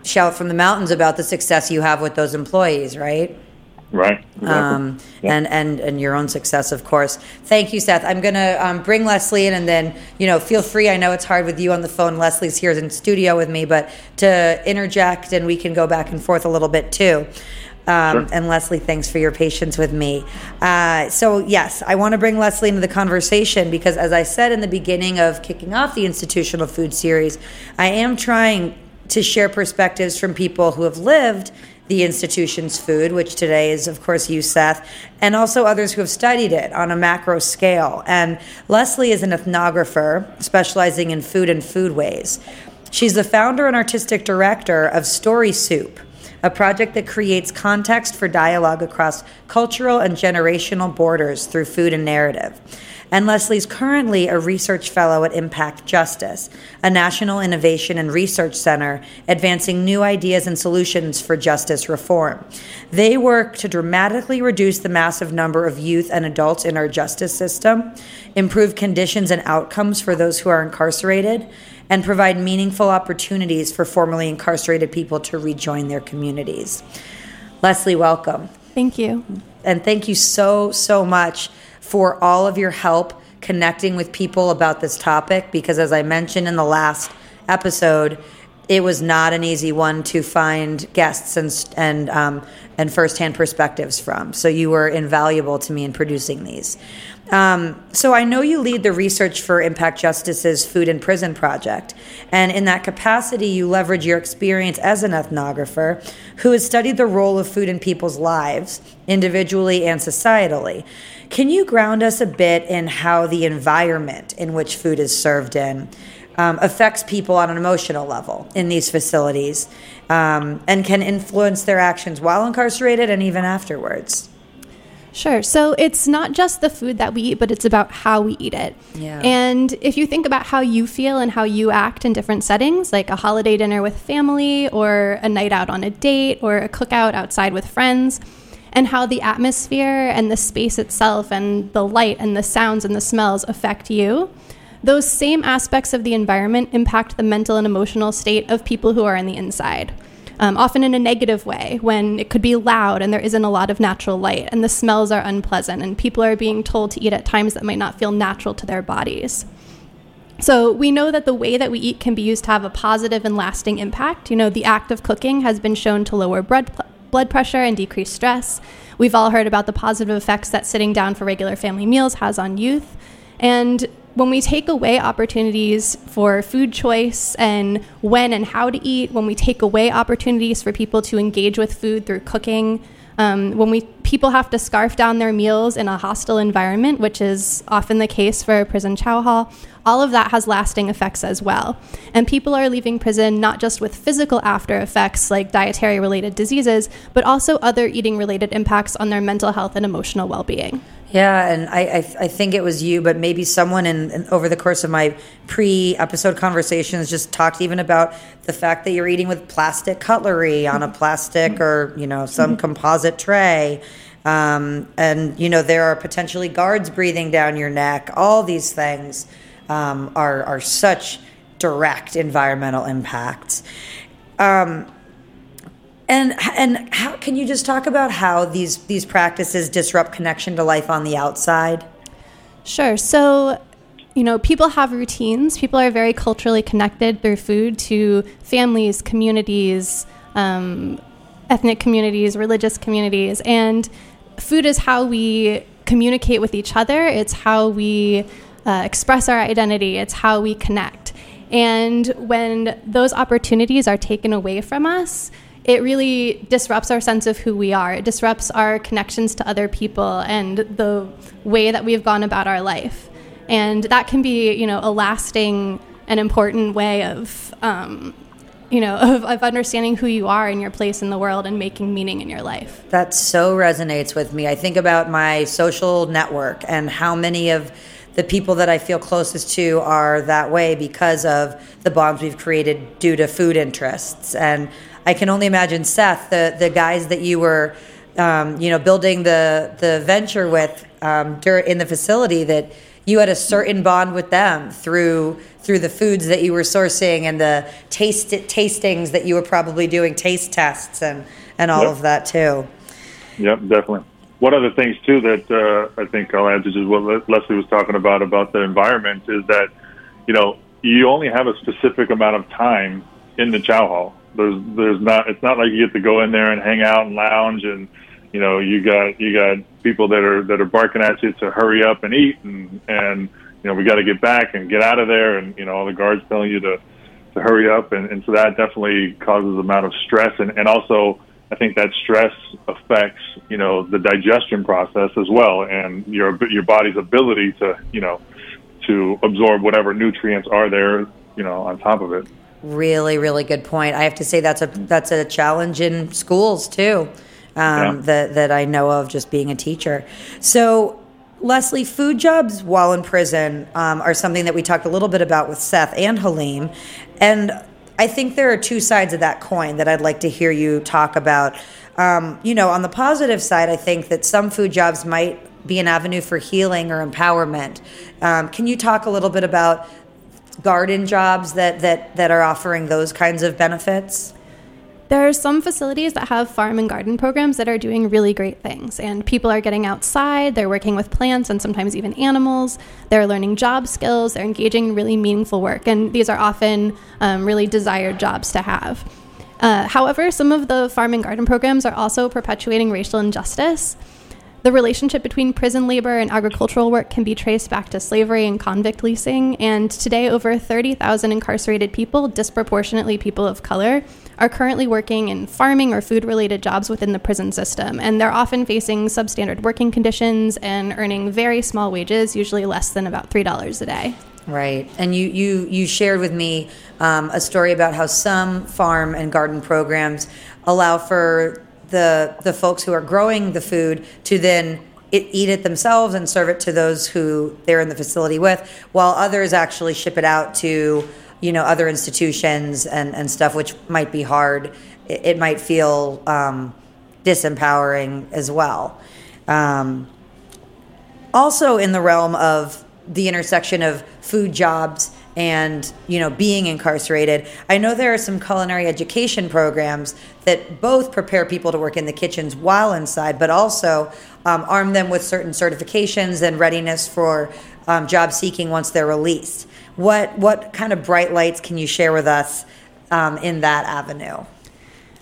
shout from the mountains about the success you have with those employees, right? Right. Exactly. um, Yeah. and and and your own success, of course. Thank you, Seth. I'm gonna um, bring Leslie in, and then you know, feel free. I know it's hard with you on the phone. Leslie's here in studio with me, but to interject, and we can go back and forth a little bit too. Um, Sure. And Leslie, thanks for your patience with me. Uh, so yes, I want to bring Leslie into the conversation because, as I said in the beginning of kicking off the institutional food series, I am trying to share perspectives from people who have lived the institution's food, which today is, of course, you, Seth, and also others who have studied it on a macro scale. And Leslie is an ethnographer specializing in food and foodways. She's the founder and artistic director of Story Soup, a project that creates context for dialogue across cultural and generational borders through food and narrative. And Leslie's currently a research fellow at Impact Justice, a national innovation and research center advancing new ideas and solutions for justice reform. They work to dramatically reduce the massive number of youth and adults in our justice system, improve conditions and outcomes for those who are incarcerated, and provide meaningful opportunities for formerly incarcerated people to rejoin their communities. Leslie, welcome. Thank you. And thank you so, so much for all of your help connecting with people about this topic because, as I mentioned in the last episode, it was not an easy one to find guests and and um, and firsthand perspectives from. So you were invaluable to me in producing these. Um, so I know you lead the research for Impact Justice's Food in Prison Project, and in that capacity, you leverage your experience as an ethnographer who has studied the role of food in people's lives, individually and societally. Can you ground us a bit in how the environment in which food is served in um, affects people on an emotional level in these facilities um, and can influence their actions while incarcerated and even afterwards? Sure. So it's not just the food that we eat, but it's about how we eat it. Yeah. And if you think about how you feel and how you act in different settings, like a holiday dinner with family, or a night out on a date, or a cookout outside with friends, and how the atmosphere and the space itself and the light and the sounds and the smells affect you, those same aspects of the environment impact the mental and emotional state of people who are on the inside. Um, often in a negative way, when it could be loud and there isn't a lot of natural light, and the smells are unpleasant, and people are being told to eat at times that might not feel natural to their bodies. So we know that the way that we eat can be used to have a positive and lasting impact. You know, the act of cooking has been shown to lower blood blood pressure and decrease stress. We've all heard about the positive effects that sitting down for regular family meals has on youth. And when we take away opportunities for food choice and when and how to eat, when we take away opportunities for people to engage with food through cooking, um, when we people have to scarf down their meals in a hostile environment, which is often the case for a prison chow hall, all of that has lasting effects as well. And people are leaving prison not just with physical after effects like dietary related diseases, but also other eating related impacts on their mental health and emotional well being. Yeah, and I, I, I think it was you, but maybe someone in, in over the course of my pre-episode conversations just talked even about the fact that you're eating with plastic cutlery on a plastic or you know some composite tray, um, and you know there are potentially guards breathing down your neck. All these things um, are are such direct environmental impacts. Um, and and how can you just talk about how these these practices disrupt connection to life on the outside? Sure. So, you know, people have routines. People are very culturally connected through food to families, communities, um, ethnic communities, religious communities, and food is how we communicate with each other. It's how we uh, express our identity. It's how we connect. And when those opportunities are taken away from us, it really disrupts our sense of who we are. It disrupts our connections to other people and the way that we've gone about our life. And that can be, you know, a lasting and important way of um, you know of, of understanding who you are and your place in the world and making meaning in your life That so resonates with me. I think about my social network and how many of the people that I feel closest to are that way because of the bonds we've created due to food interests. And I can only imagine Seth, the the guys that you were, um, you know, building the the venture with um, dur- in the facility that you had a certain bond with them through through the foods that you were sourcing and the taste tastings that you were probably doing taste tests and and all Yep. of that too. Yep, definitely. One of the things too that uh, I think I'll add to just what Leslie was talking about about the environment is that you know you only have a specific amount of time in the chow hall. There's there's not it's not like you get to go in there and hang out and lounge and you know you got you got people that are that are barking at you to hurry up and eat and and you know we got to get back and get out of there and you know all the guards telling you to to hurry up and, and so that definitely causes amount of stress and, and also I think that stress affects you know the digestion process as well and your your body's ability to you know to absorb whatever nutrients are there you know on top of it. Really, really good point. I have to say that's a that's a challenge in schools too. Um, Yeah. That that I know of just being a teacher. So, Leslie, food jobs while in prison um, are something that we talked a little bit about with Seth and Halim, and I think there are two sides of that coin that I'd like to hear you talk about. Um, you know, on the positive side, I think that some food jobs might be an avenue for healing or empowerment. Um, can you talk a little bit about garden jobs that, that, that are offering those kinds of benefits? There are some facilities that have farm and garden programs that are doing really great things, and people are getting outside, they're working with plants and sometimes even animals, they're learning job skills, they're engaging in really meaningful work, and these are often um, really desired jobs to have. Uh, however, some of the farm and garden programs are also perpetuating racial injustice. The relationship between prison labor and agricultural work can be traced back to slavery and convict leasing, and today over 30,000 incarcerated people, disproportionately people of color, are currently working in farming or food related jobs within the prison system, and they're often facing substandard working conditions and earning very small wages, usually less than about $3 a day. Right, and you you you shared with me um, a story about how some farm and garden programs allow for the the folks who are growing the food to then it, eat it themselves and serve it to those who they're in the facility with, while others actually ship it out to you know other institutions and and stuff, which might be hard. It, it might feel um, disempowering as well. Um, also in the realm of the intersection of food jobs and you know being incarcerated i know there are some culinary education programs that both prepare people to work in the kitchens while inside but also um, arm them with certain certifications and readiness for um, job seeking once they're released what what kind of bright lights can you share with us um, in that avenue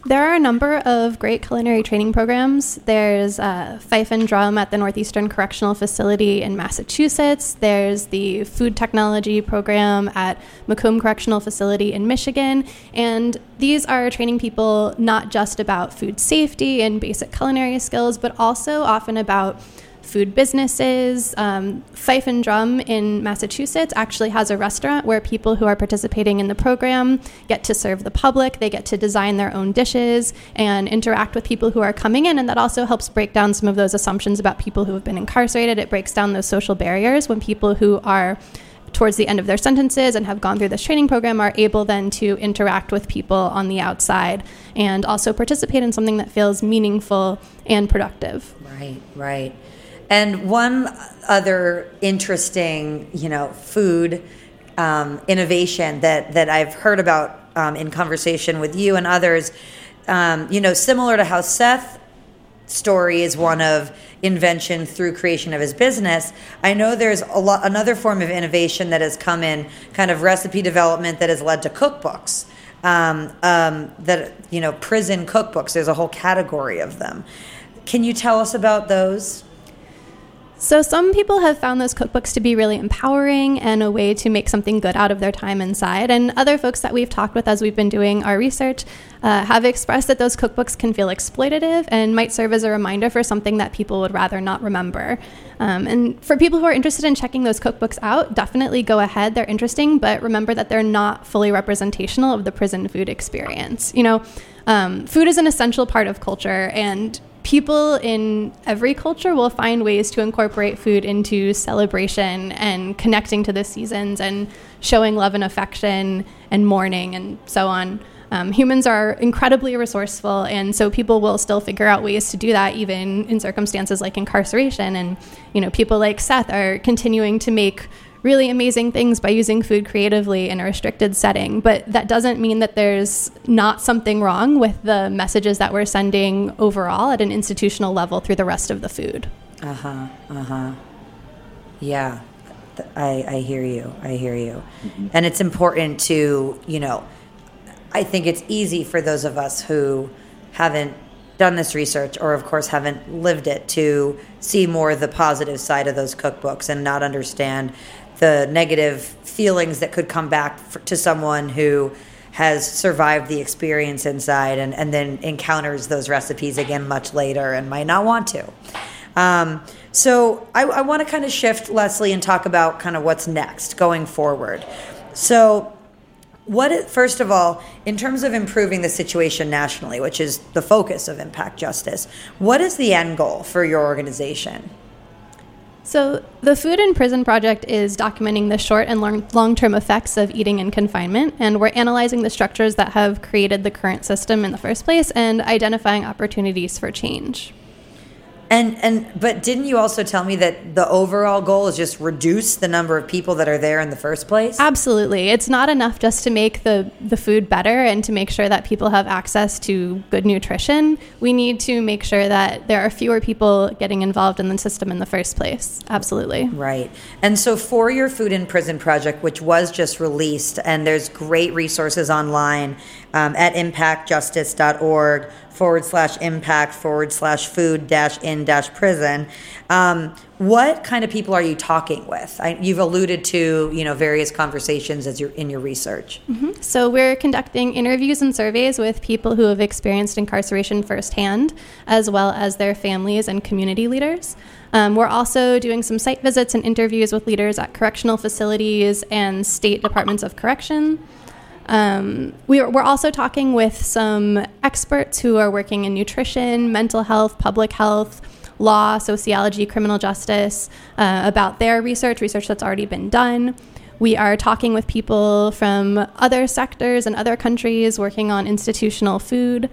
There are a number of great culinary training programs. There's uh, Fife and Drum at the Northeastern Correctional Facility in Massachusetts. There's the Food Technology Program at Macomb Correctional Facility in Michigan. And these are training people not just about food safety and basic culinary skills, but also often about food businesses. Um, Fife and Drum in Massachusetts actually has a restaurant where people who are participating in the program get to serve the public, they get to design their own dishes and interact with people who are coming in. And that also helps break down some of those assumptions about people who have been incarcerated. It breaks down those social barriers when people who are towards the end of their sentences and have gone through this training program are able then to interact with people on the outside and also participate in something that feels meaningful and productive. Right, right. And one other interesting, you know, food um, innovation that that I've heard about um, in conversation with you and others, um, you know, similar to how Seth story is one of invention through creation of his business. I know there's a lot another form of innovation that has come in kind of recipe development that has led to cookbooks. Um, um, that you know, prison cookbooks. There's a whole category of them. Can you tell us about those? So, some people have found those cookbooks to be really empowering and a way to make something good out of their time inside. And other folks that we've talked with as we've been doing our research uh, have expressed that those cookbooks can feel exploitative and might serve as a reminder for something that people would rather not remember. Um, and for people who are interested in checking those cookbooks out, definitely go ahead. They're interesting, but remember that they're not fully representational of the prison food experience. You know, um, food is an essential part of culture, and people in every culture will find ways to incorporate food into celebration and connecting to the seasons and showing love and affection and mourning and so on. Um, humans are incredibly resourceful, and so people will still figure out ways to do that, even in circumstances like incarceration. And you know, people like Seth are continuing to make really amazing things by using food creatively in a restricted setting. But that doesn't mean that there's not something wrong with the messages that we're sending overall at an institutional level through the rest of the food. Uh huh. Uh huh. Yeah. I, I hear you. I hear you. Mm-hmm. And it's important to, you know, I think it's easy for those of us who haven't done this research or, of course, haven't lived it to see more the positive side of those cookbooks and not understand the negative feelings that could come back for, to someone who has survived the experience inside and, and then encounters those recipes again much later and might not want to. Um, so I, I want to kind of shift, Leslie, and talk about kind of what's next going forward. So, what first of all, in terms of improving the situation nationally, which is the focus of Impact Justice, what is the end goal for your organization? So, the Food in Prison Project is documenting the short and long term effects of eating in confinement, and we're analyzing the structures that have created the current system in the first place and identifying opportunities for change. And and but didn't you also tell me that the overall goal is just reduce the number of people that are there in the first place? Absolutely. It's not enough just to make the the food better and to make sure that people have access to good nutrition. We need to make sure that there are fewer people getting involved in the system in the first place. Absolutely. Right. And so for your food in prison project which was just released and there's great resources online um, at impactjustice.org forward slash impact forward slash food dash in dash prison. Um, what kind of people are you talking with? I, you've alluded to you know various conversations as you're in your research. Mm-hmm. So we're conducting interviews and surveys with people who have experienced incarceration firsthand, as well as their families and community leaders. Um, we're also doing some site visits and interviews with leaders at correctional facilities and state departments of correction. Um, we are, we're also talking with some experts who are working in nutrition, mental health, public health, law, sociology, criminal justice uh, about their research, research that's already been done. We are talking with people from other sectors and other countries working on institutional food.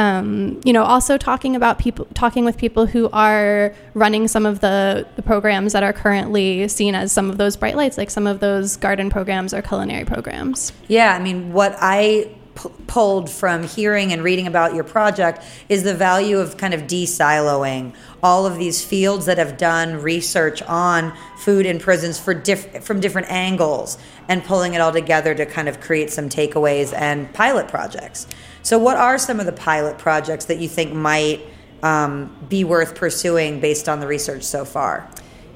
Um, you know, also talking about people, talking with people who are running some of the, the programs that are currently seen as some of those bright lights, like some of those garden programs or culinary programs. Yeah, I mean, what I p- pulled from hearing and reading about your project is the value of kind of de-siloing all of these fields that have done research on food in prisons for diff- from different angles and pulling it all together to kind of create some takeaways and pilot projects. So, what are some of the pilot projects that you think might um, be worth pursuing based on the research so far?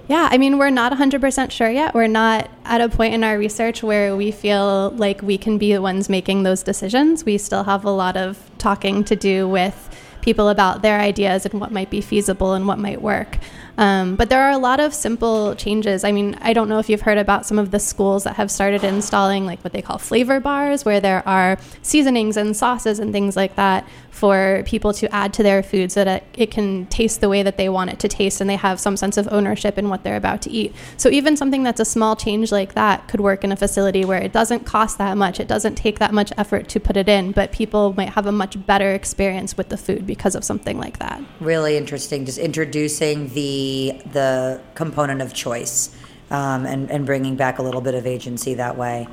Yeah, I mean, we're not 100% sure yet. We're not at a point in our research where we feel like we can be the ones making those decisions. We still have a lot of talking to do with people about their ideas and what might be feasible and what might work. Um, but there are a lot of simple changes. I mean, I don't know if you've heard about some of the schools that have started installing like what they call flavor bars, where there are seasonings and sauces and things like that for people to add to their food so that it can taste the way that they want it to taste and they have some sense of ownership in what they're about to eat. So even something that's a small change like that could work in a facility where it doesn't cost that much, it doesn't take that much effort to put it in, but people might have a much better experience with the food because of something like that. Really interesting. Just introducing the the component of choice um, and, and bringing back a little bit of agency that way.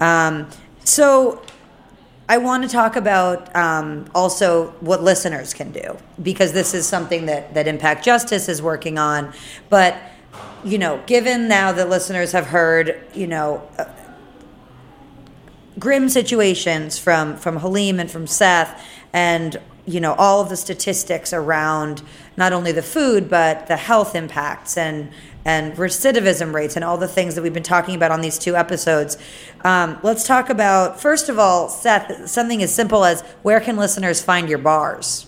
Um, so I want to talk about um, also what listeners can do because this is something that, that Impact Justice is working on. But, you know, given now that listeners have heard, you know, uh, grim situations from, from Halim and from Seth and, you know, all of the statistics around not only the food but the health impacts and and recidivism rates and all the things that we've been talking about on these two episodes. Um, let's talk about first of all, Seth, something as simple as where can listeners find your bars?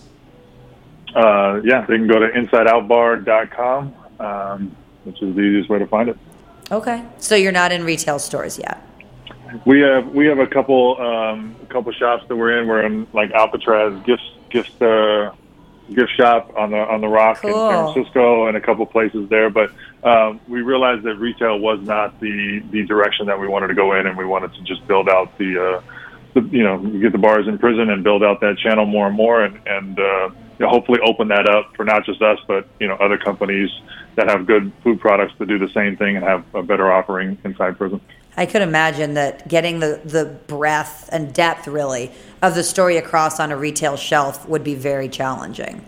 Uh, yeah, they can go to insideoutbar.com, um, which is the easiest way to find it. Okay, so you're not in retail stores yet. We have we have a couple um, a couple shops that we're in. We're in like Alcatraz gift gift uh, gift shop on the on the Rock Cool. in San Francisco and a couple places there. But um, we realized that retail was not the the direction that we wanted to go in, and we wanted to just build out the, uh, the you know get the bars in prison and build out that channel more and more, and and uh, you know, hopefully open that up for not just us, but you know other companies that have good food products to do the same thing and have a better offering inside prison. I could imagine that getting the, the breadth and depth, really, of the story across on a retail shelf would be very challenging.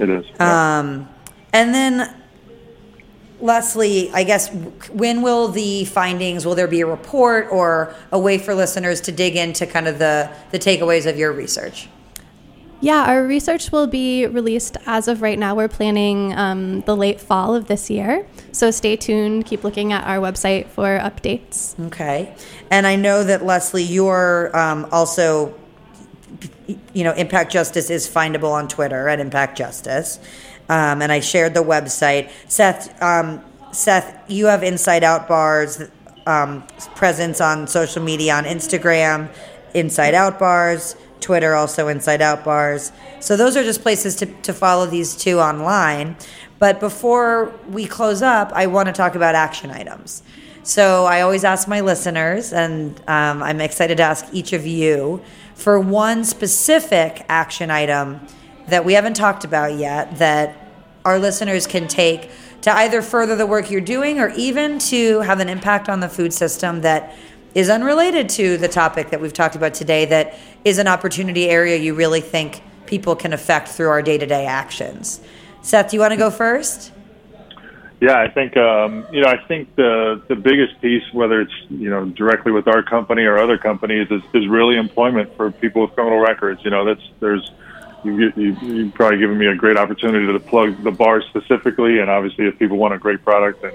It is. Um, and then, Leslie, I guess, when will the findings, will there be a report or a way for listeners to dig into kind of the, the takeaways of your research? Yeah, our research will be released as of right now. We're planning um, the late fall of this year. So stay tuned. Keep looking at our website for updates. Okay. And I know that, Leslie, you're um, also, you know, Impact Justice is findable on Twitter at Impact Justice. Um, and I shared the website. Seth, um, Seth, you have Inside Out Bars um, presence on social media on Instagram, Inside Out Bars, Twitter, also Inside Out Bars. So those are just places to, to follow these two online. But before we close up, I want to talk about action items. So I always ask my listeners, and um, I'm excited to ask each of you for one specific action item that we haven't talked about yet that our listeners can take to either further the work you're doing or even to have an impact on the food system that is unrelated to the topic that we've talked about today, that is an opportunity area you really think people can affect through our day to day actions. Seth, do you want to go first? Yeah, I think um, you know. I think the the biggest piece, whether it's you know directly with our company or other companies, is, is really employment for people with criminal records. You know, that's there's you you you probably given me a great opportunity to plug the bars specifically, and obviously, if people want a great product, then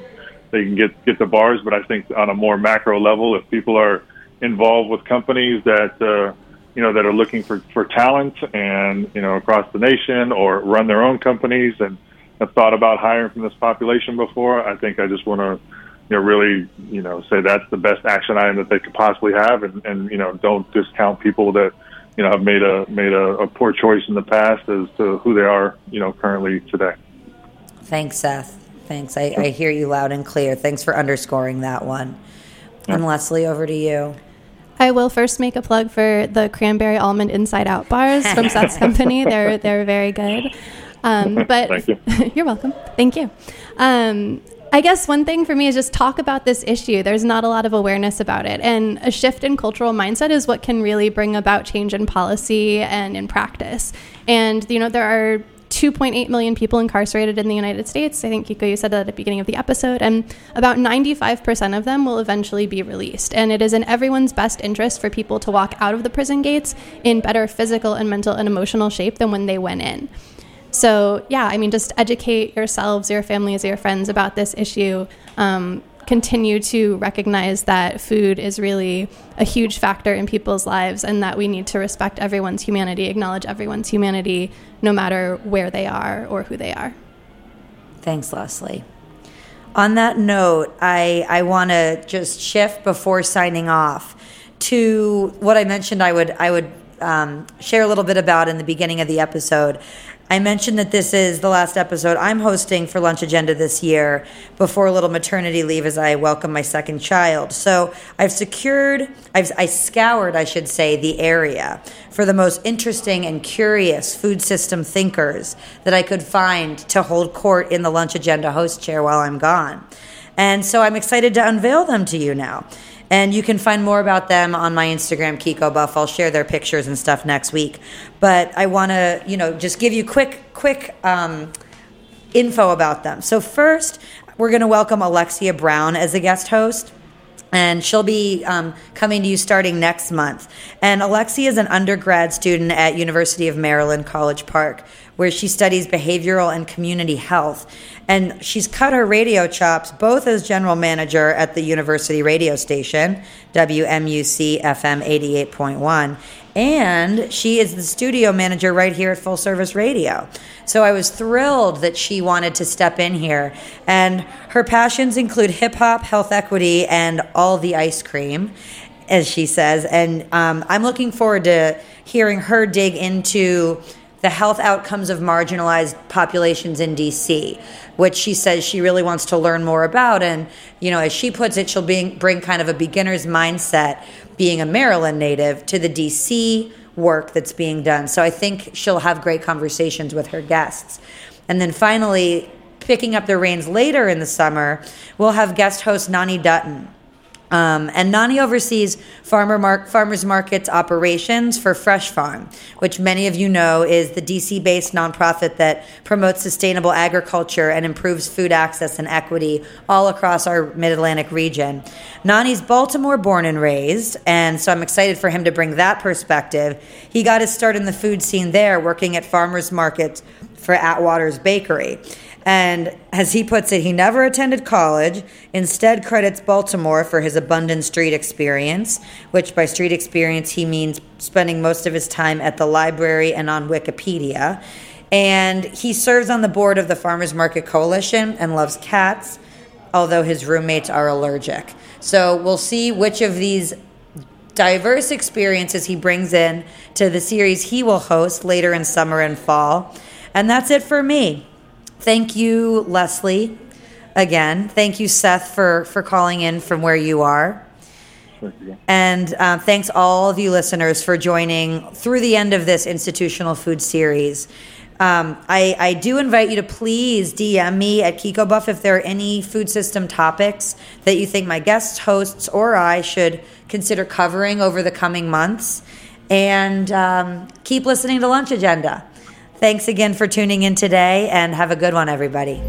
they can get get the bars. But I think on a more macro level, if people are involved with companies that uh, you know that are looking for for talent and you know across the nation or run their own companies and have thought about hiring from this population before, I think I just want to, you know, really, you know, say that's the best action item that they could possibly have, and, and you know, don't discount people that, you know, have made a made a, a poor choice in the past as to who they are, you know, currently today. Thanks, Seth. Thanks. I, I hear you loud and clear. Thanks for underscoring that one. And Leslie, over to you. I will first make a plug for the cranberry almond inside out bars from Seth's company. They're they're very good. Um, but Thank you. you're welcome. Thank you. Um, I guess one thing for me is just talk about this issue. There's not a lot of awareness about it. And a shift in cultural mindset is what can really bring about change in policy and in practice. And, you know, there are 2.8 million people incarcerated in the United States. I think, Kiko, you said that at the beginning of the episode. And about 95% of them will eventually be released. And it is in everyone's best interest for people to walk out of the prison gates in better physical and mental and emotional shape than when they went in. So, yeah, I mean, just educate yourselves, your families, your friends about this issue. Um, continue to recognize that food is really a huge factor in people's lives and that we need to respect everyone's humanity, acknowledge everyone's humanity, no matter where they are or who they are. Thanks, Leslie. On that note, I, I want to just shift before signing off to what I mentioned I would I would um, share a little bit about in the beginning of the episode. I mentioned that this is the last episode I'm hosting for Lunch Agenda this year before a little maternity leave as I welcome my second child. So I've secured, I've I scoured, I should say, the area for the most interesting and curious food system thinkers that I could find to hold court in the Lunch Agenda host chair while I'm gone. And so I'm excited to unveil them to you now. And you can find more about them on my Instagram, Kiko Buff. I'll share their pictures and stuff next week. But I want to, you know, just give you quick, quick um, info about them. So first, we're going to welcome Alexia Brown as a guest host. And she'll be um, coming to you starting next month. And Alexia is an undergrad student at University of Maryland, College Park, where she studies behavioral and community health. And she's cut her radio chops both as general manager at the university radio station, WMUC FM 88.1, and she is the studio manager right here at Full Service Radio. So I was thrilled that she wanted to step in here. And her passions include hip hop, health equity, and all the ice cream, as she says. And um, I'm looking forward to hearing her dig into the health outcomes of marginalized populations in DC, which she says she really wants to learn more about. And, you know, as she puts it, she'll bring, bring kind of a beginner's mindset, being a Maryland native, to the DC work that's being done. So I think she'll have great conversations with her guests. And then finally, picking up the reins later in the summer, we'll have guest host Nani Dutton. Um, and Nani oversees farmer mar- farmers markets operations for Fresh Farm, which many of you know is the DC based nonprofit that promotes sustainable agriculture and improves food access and equity all across our mid Atlantic region. Nani's Baltimore born and raised, and so I'm excited for him to bring that perspective. He got his start in the food scene there, working at farmers markets for Atwater's Bakery. And as he puts it, he never attended college, instead, credits Baltimore for his abundant street experience, which by street experience he means spending most of his time at the library and on Wikipedia. And he serves on the board of the Farmers Market Coalition and loves cats, although his roommates are allergic. So we'll see which of these diverse experiences he brings in to the series he will host later in summer and fall. And that's it for me. Thank you, Leslie. Again, thank you, Seth, for for calling in from where you are. And uh, thanks all of you listeners for joining through the end of this institutional food series. Um, I, I do invite you to please DM me at Kiko Buff if there are any food system topics that you think my guest hosts or I should consider covering over the coming months. And um, keep listening to Lunch Agenda. Thanks again for tuning in today and have a good one, everybody.